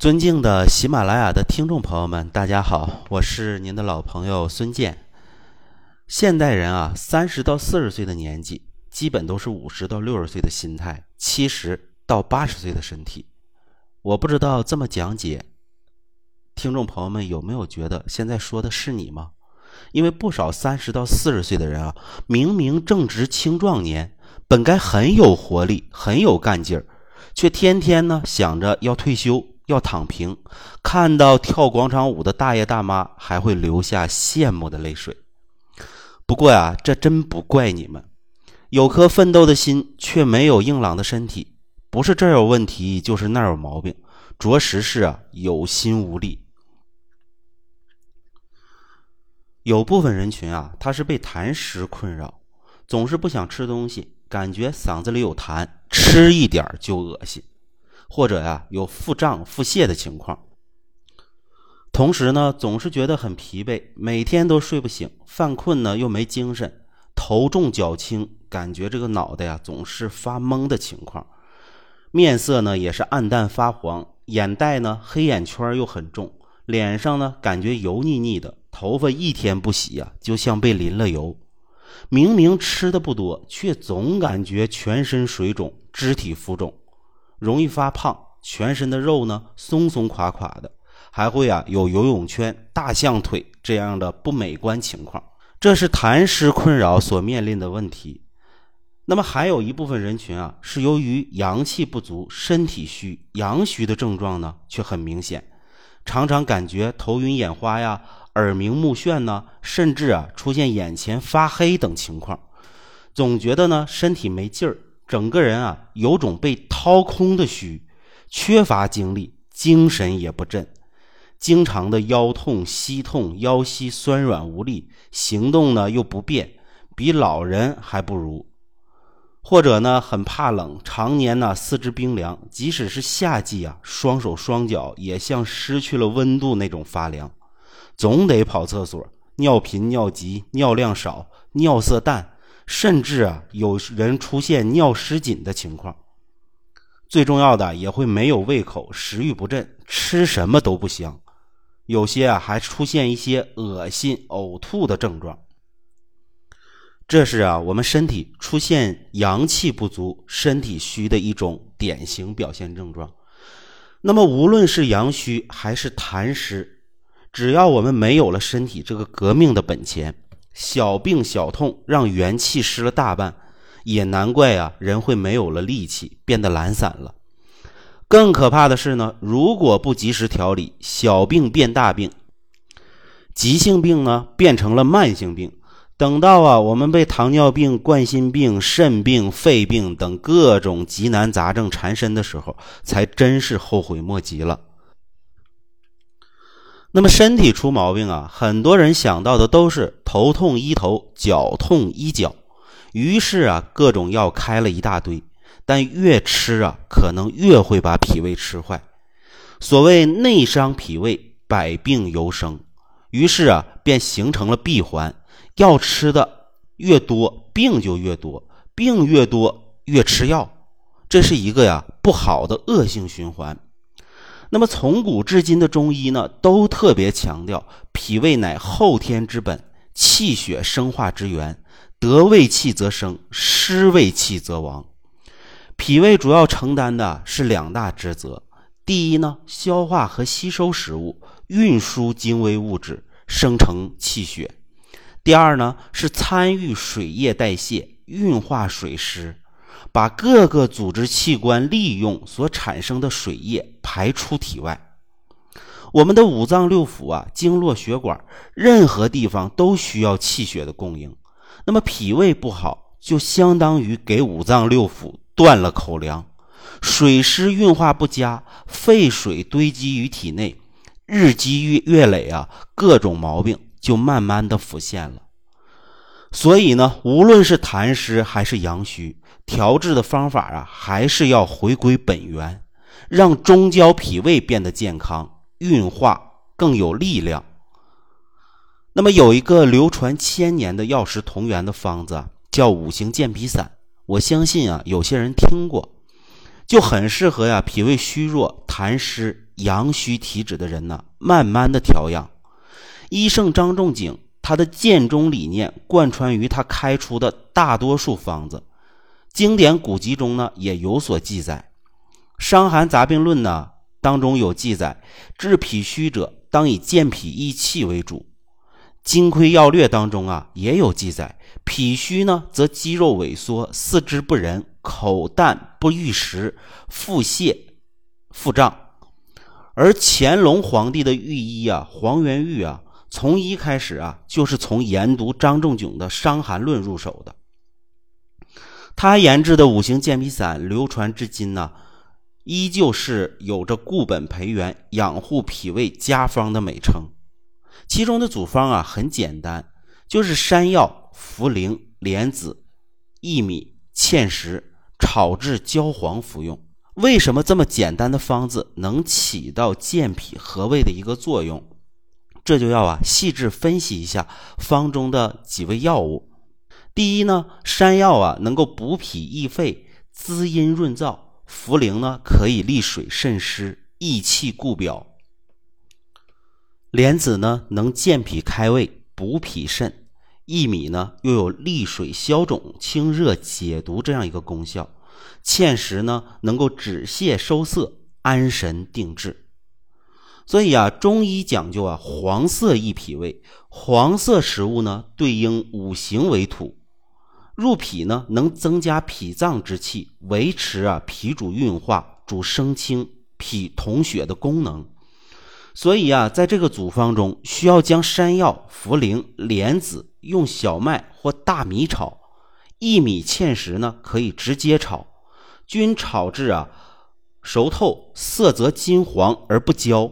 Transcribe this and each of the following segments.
尊敬的喜马拉雅的听众朋友们，大家好，我是您的老朋友孙健。现代人啊，三十到四十岁的年纪，基本都是五十到六十岁的心态，七十到八十岁的身体。我不知道这么讲解，听众朋友们有没有觉得现在说的是你吗？因为不少三十到四十岁的人啊，明明正值青壮年，本该很有活力、很有干劲儿，却天天呢想着要退休。要躺平，看到跳广场舞的大爷大妈，还会流下羡慕的泪水。不过呀，这真不怪你们，有颗奋斗的心，却没有硬朗的身体，不是这儿有问题，就是那儿有毛病，着实是啊有心无力。有部分人群啊，他是被痰湿困扰，总是不想吃东西，感觉嗓子里有痰，吃一点就恶心。或者呀，有腹胀、腹泻的情况。同时呢，总是觉得很疲惫，每天都睡不醒，犯困呢又没精神，头重脚轻，感觉这个脑袋呀总是发懵的情况。面色呢也是暗淡发黄，眼袋呢黑眼圈又很重，脸上呢感觉油腻腻的，头发一天不洗呀，就像被淋了油。明明吃的不多，却总感觉全身水肿，肢体浮肿。容易发胖，全身的肉呢松松垮垮的，还会啊有游泳圈、大象腿这样的不美观情况。这是痰湿困扰所面临的问题。那么还有一部分人群啊，是由于阳气不足、身体虚、阳虚的症状呢，却很明显，常常感觉头晕眼花呀、耳鸣目眩呢，甚至啊出现眼前发黑等情况，总觉得呢身体没劲儿。整个人啊，有种被掏空的虚，缺乏精力，精神也不振，经常的腰痛、膝痛、腰膝酸软无力，行动呢又不便，比老人还不如。或者呢，很怕冷，常年呢四肢冰凉，即使是夏季啊，双手双脚也像失去了温度那种发凉，总得跑厕所，尿频、尿急、尿量少、尿色淡。甚至啊，有人出现尿失禁的情况。最重要的，也会没有胃口，食欲不振，吃什么都不香。有些啊，还出现一些恶心、呕吐的症状。这是啊，我们身体出现阳气不足、身体虚的一种典型表现症状。那么，无论是阳虚还是痰湿，只要我们没有了身体这个革命的本钱。小病小痛让元气失了大半，也难怪啊，人会没有了力气，变得懒散了。更可怕的是呢，如果不及时调理，小病变大病，急性病呢变成了慢性病，等到啊我们被糖尿病、冠心病、肾病、肺病等各种急难杂症缠身的时候，才真是后悔莫及了。那么身体出毛病啊，很多人想到的都是头痛医头，脚痛医脚，于是啊，各种药开了一大堆，但越吃啊，可能越会把脾胃吃坏。所谓内伤脾胃，百病由生，于是啊，便形成了闭环，药吃的越多，病就越多，病越多越吃药，这是一个呀不好的恶性循环。那么从古至今的中医呢，都特别强调脾胃乃后天之本，气血生化之源，得胃气则生，失胃气则亡。脾胃主要承担的是两大职责：第一呢，消化和吸收食物，运输精微物质，生成气血；第二呢，是参与水液代谢，运化水湿。把各个组织器官利用所产生的水液排出体外。我们的五脏六腑啊，经络血管，任何地方都需要气血的供应。那么脾胃不好，就相当于给五脏六腑断了口粮。水湿运化不佳，废水堆积于体内，日积月月累啊，各种毛病就慢慢的浮现了。所以呢，无论是痰湿还是阳虚。调治的方法啊，还是要回归本源，让中焦脾胃变得健康，运化更有力量。那么有一个流传千年的药食同源的方子，叫五行健脾散。我相信啊，有些人听过，就很适合呀脾胃虚弱、痰湿、阳虚体质的人呢，慢慢的调养。医圣张仲景他的建中理念贯穿于他开出的大多数方子，经典古籍中呢也有所记载，《伤寒杂病论》呢当中有记载，治脾虚者当以健脾益气为主。《金匮要略》当中啊也有记载，脾虚呢则肌肉萎缩、四肢不仁、口淡不欲食、腹泻、腹胀。而乾隆皇帝的御医啊黄元玉啊，从一开始啊就是从研读张仲景的《伤寒论》入手的。他研制的五行健脾散流传至今呢，依旧是有着固本培元、养护脾胃佳方的美称。其中的组方啊很简单，就是山药、茯苓、莲子、薏米、芡实炒制焦黄服用。为什么这么简单的方子能起到健脾和胃的一个作用？这就要啊细致分析一下方中的几味药物。第一呢，山药啊能够补脾益肺、滋阴润燥；茯苓呢可以利水渗湿、益气固表。莲子呢能健脾开胃、补脾肾，薏米呢又有利水消肿、清热解毒这样一个功效，芡实呢能够止泻收涩、安神定志。所以啊，中医讲究啊黄色益脾胃，黄色食物呢对应五行为土，入脾呢能增加脾脏之气，维持啊脾主运化、主升清、脾统血的功能。所以啊，在这个组方中，需要将山药、茯苓、莲子用小麦或大米炒，薏米、芡实呢可以直接炒，均炒至啊熟透，色泽金黄而不焦。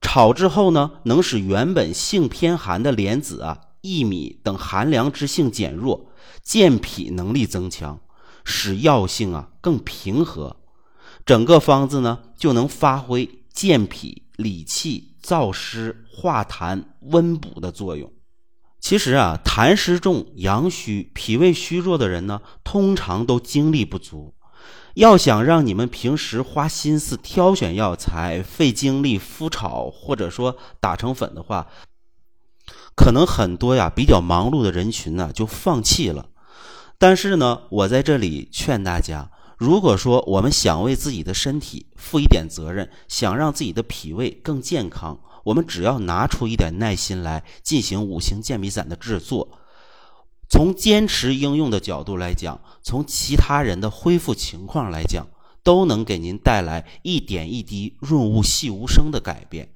炒之后呢，能使原本性偏寒的莲子啊、薏米等寒凉之性减弱，健脾能力增强，使药性啊更平和。整个方子呢就能发挥健脾。理气、燥湿、化痰、温补的作用。其实啊，痰湿重、阳虚、脾胃虚弱的人呢，通常都精力不足。要想让你们平时花心思挑选药材、费精力敷炒，或者说打成粉的话，可能很多呀比较忙碌的人群呢就放弃了。但是呢，我在这里劝大家。如果说我们想为自己的身体负一点责任，想让自己的脾胃更健康，我们只要拿出一点耐心来进行五行健脾散的制作。从坚持应用的角度来讲，从其他人的恢复情况来讲，都能给您带来一点一滴润物细无声的改变。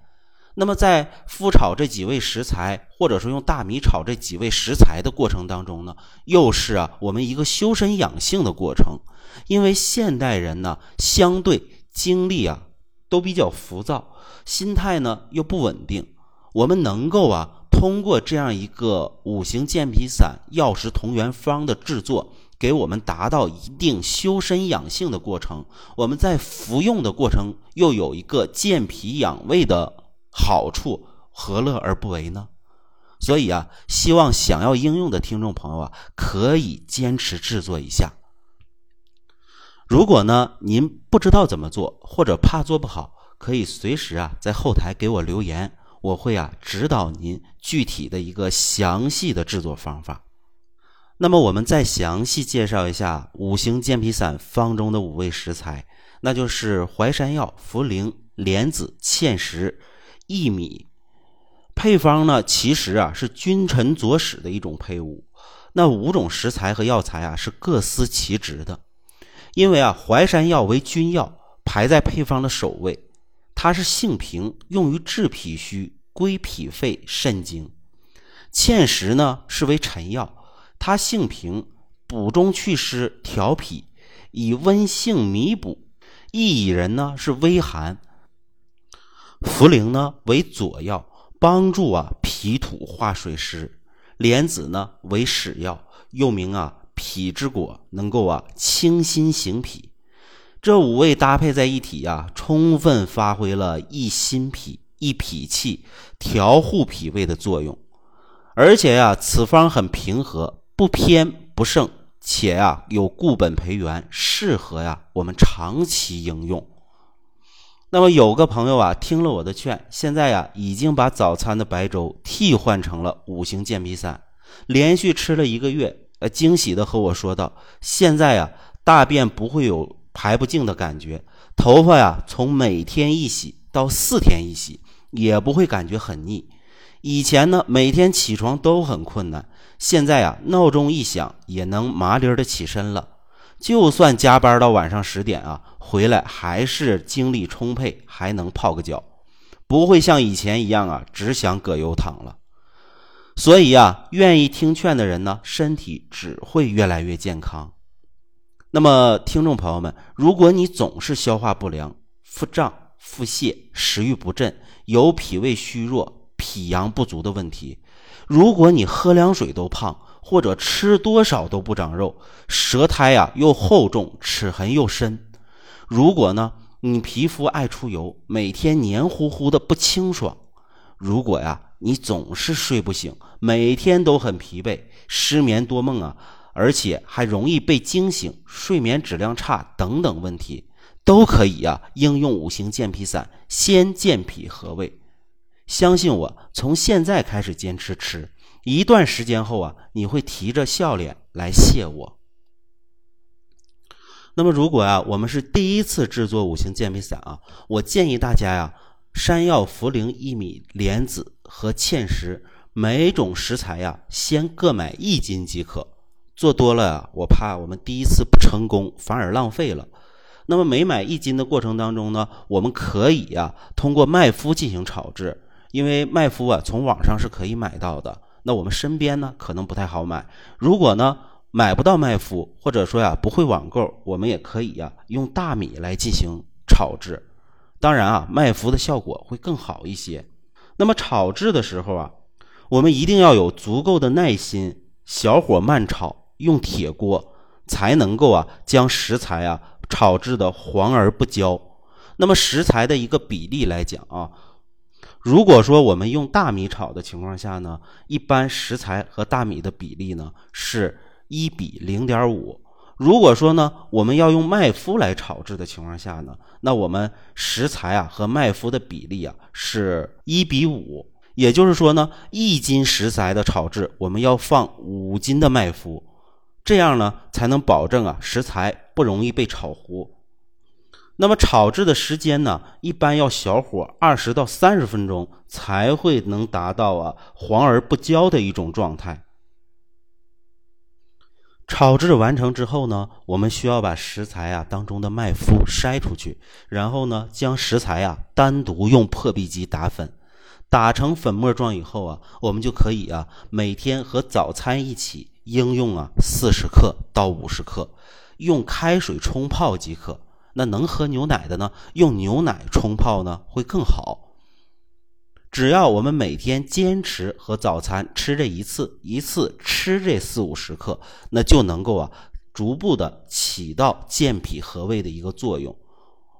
那么在复炒这几味食材，或者说用大米炒这几味食材的过程当中呢，又是啊我们一个修身养性的过程。因为现代人呢，相对精力啊都比较浮躁，心态呢又不稳定。我们能够啊通过这样一个五行健脾散药食同源方的制作，给我们达到一定修身养性的过程。我们在服用的过程又有一个健脾养胃的。好处何乐而不为呢？所以啊，希望想要应用的听众朋友啊，可以坚持制作一下。如果呢您不知道怎么做，或者怕做不好，可以随时啊在后台给我留言，我会啊指导您具体的一个详细的制作方法。那么我们再详细介绍一下五行健脾散方中的五味食材，那就是淮山药、茯苓、莲子、芡实。薏米配方呢，其实啊是君臣佐使的一种配伍。那五种食材和药材啊是各司其职的。因为啊，淮山药为君药，排在配方的首位。它是性平，用于治脾虚、归脾肺肾经。芡实呢是为臣药，它性平，补中祛湿、调脾，以温性弥补。薏苡仁呢是微寒。茯苓呢为佐药，帮助啊脾土化水湿；莲子呢为使药，又名啊脾之果，能够啊清心行脾。这五味搭配在一起啊，充分发挥了益心脾、益脾气、调护脾胃的作用。而且呀，此方很平和，不偏不盛，且呀有固本培元，适合呀我们长期应用。那么有个朋友啊听了我的劝，现在呀已经把早餐的白粥替换成了五行健脾散，连续吃了一个月，呃惊喜的和我说道：现在呀大便不会有排不净的感觉，头发呀从每天一洗到四天一洗也不会感觉很腻。以前呢每天起床都很困难，现在呀闹钟一响也能麻利的起身了。就算加班到晚上十点啊，回来还是精力充沛，还能泡个脚，不会像以前一样啊，只想葛优躺了。所以啊，愿意听劝的人呢，身体只会越来越健康。那么，听众朋友们，如果你总是消化不良、腹胀、腹泻、食欲不振，有脾胃虚弱、脾阳不足的问题，如果你喝凉水都胖。或者吃多少都不长肉，舌苔呀又厚重，齿痕又深。如果呢，你皮肤爱出油，每天黏糊糊的不清爽。如果呀，你总是睡不醒，每天都很疲惫，失眠多梦啊，而且还容易被惊醒，睡眠质量差等等问题，都可以呀，应用五行健脾散，先健脾和胃。相信我，从现在开始坚持吃。一段时间后啊，你会提着笑脸来谢我。那么，如果啊，我们是第一次制作五行健脾散啊，我建议大家呀，山药、茯苓、薏米、莲子和芡实每种食材呀，先各买一斤即可。做多了啊，我怕我们第一次不成功，反而浪费了。那么，每买一斤的过程当中呢，我们可以呀，通过麦麸进行炒制，因为麦麸啊，从网上是可以买到的。那我们身边呢，可能不太好买。如果呢买不到麦麸，或者说呀不会网购，我们也可以呀用大米来进行炒制。当然啊，麦麸的效果会更好一些。那么炒制的时候啊，我们一定要有足够的耐心，小火慢炒，用铁锅才能够啊将食材啊炒制的黄而不焦。那么食材的一个比例来讲啊。如果说我们用大米炒的情况下呢，一般食材和大米的比例呢是一比零点五。如果说呢我们要用麦麸来炒制的情况下呢，那我们食材啊和麦麸的比例啊是一比五。也就是说呢，一斤食材的炒制，我们要放五斤的麦麸，这样呢才能保证啊食材不容易被炒糊。那么炒制的时间呢，一般要小火二十到三十分钟，才会能达到啊黄而不焦的一种状态。炒制完成之后呢，我们需要把食材啊当中的麦麸筛出去，然后呢将食材啊单独用破壁机打粉，打成粉末状以后啊，我们就可以啊每天和早餐一起应用啊四十克到五十克，用开水冲泡即可。那能喝牛奶的呢？用牛奶冲泡呢会更好。只要我们每天坚持和早餐吃这一次，一次吃这四五十克，那就能够啊逐步的起到健脾和胃的一个作用。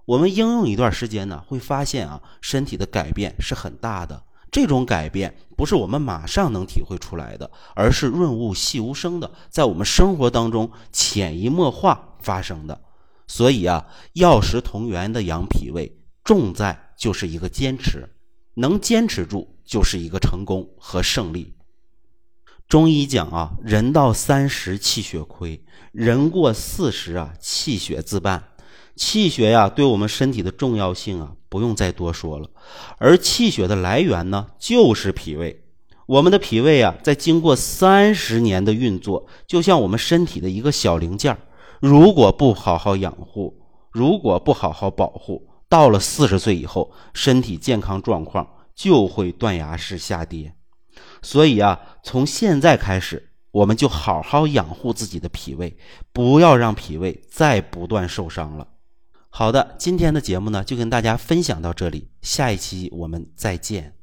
我们应用一段时间呢，会发现啊身体的改变是很大的。这种改变不是我们马上能体会出来的，而是润物细无声的，在我们生活当中潜移默化发生的。所以啊，药食同源的养脾胃，重在就是一个坚持，能坚持住就是一个成功和胜利。中医讲啊，人到三十气血亏，人过四十啊气血自半。气血呀，对我们身体的重要性啊，不用再多说了。而气血的来源呢，就是脾胃。我们的脾胃啊，在经过三十年的运作，就像我们身体的一个小零件儿。如果不好好养护，如果不好好保护，到了四十岁以后，身体健康状况就会断崖式下跌。所以啊，从现在开始，我们就好好养护自己的脾胃，不要让脾胃再不断受伤了。好的，今天的节目呢，就跟大家分享到这里，下一期我们再见。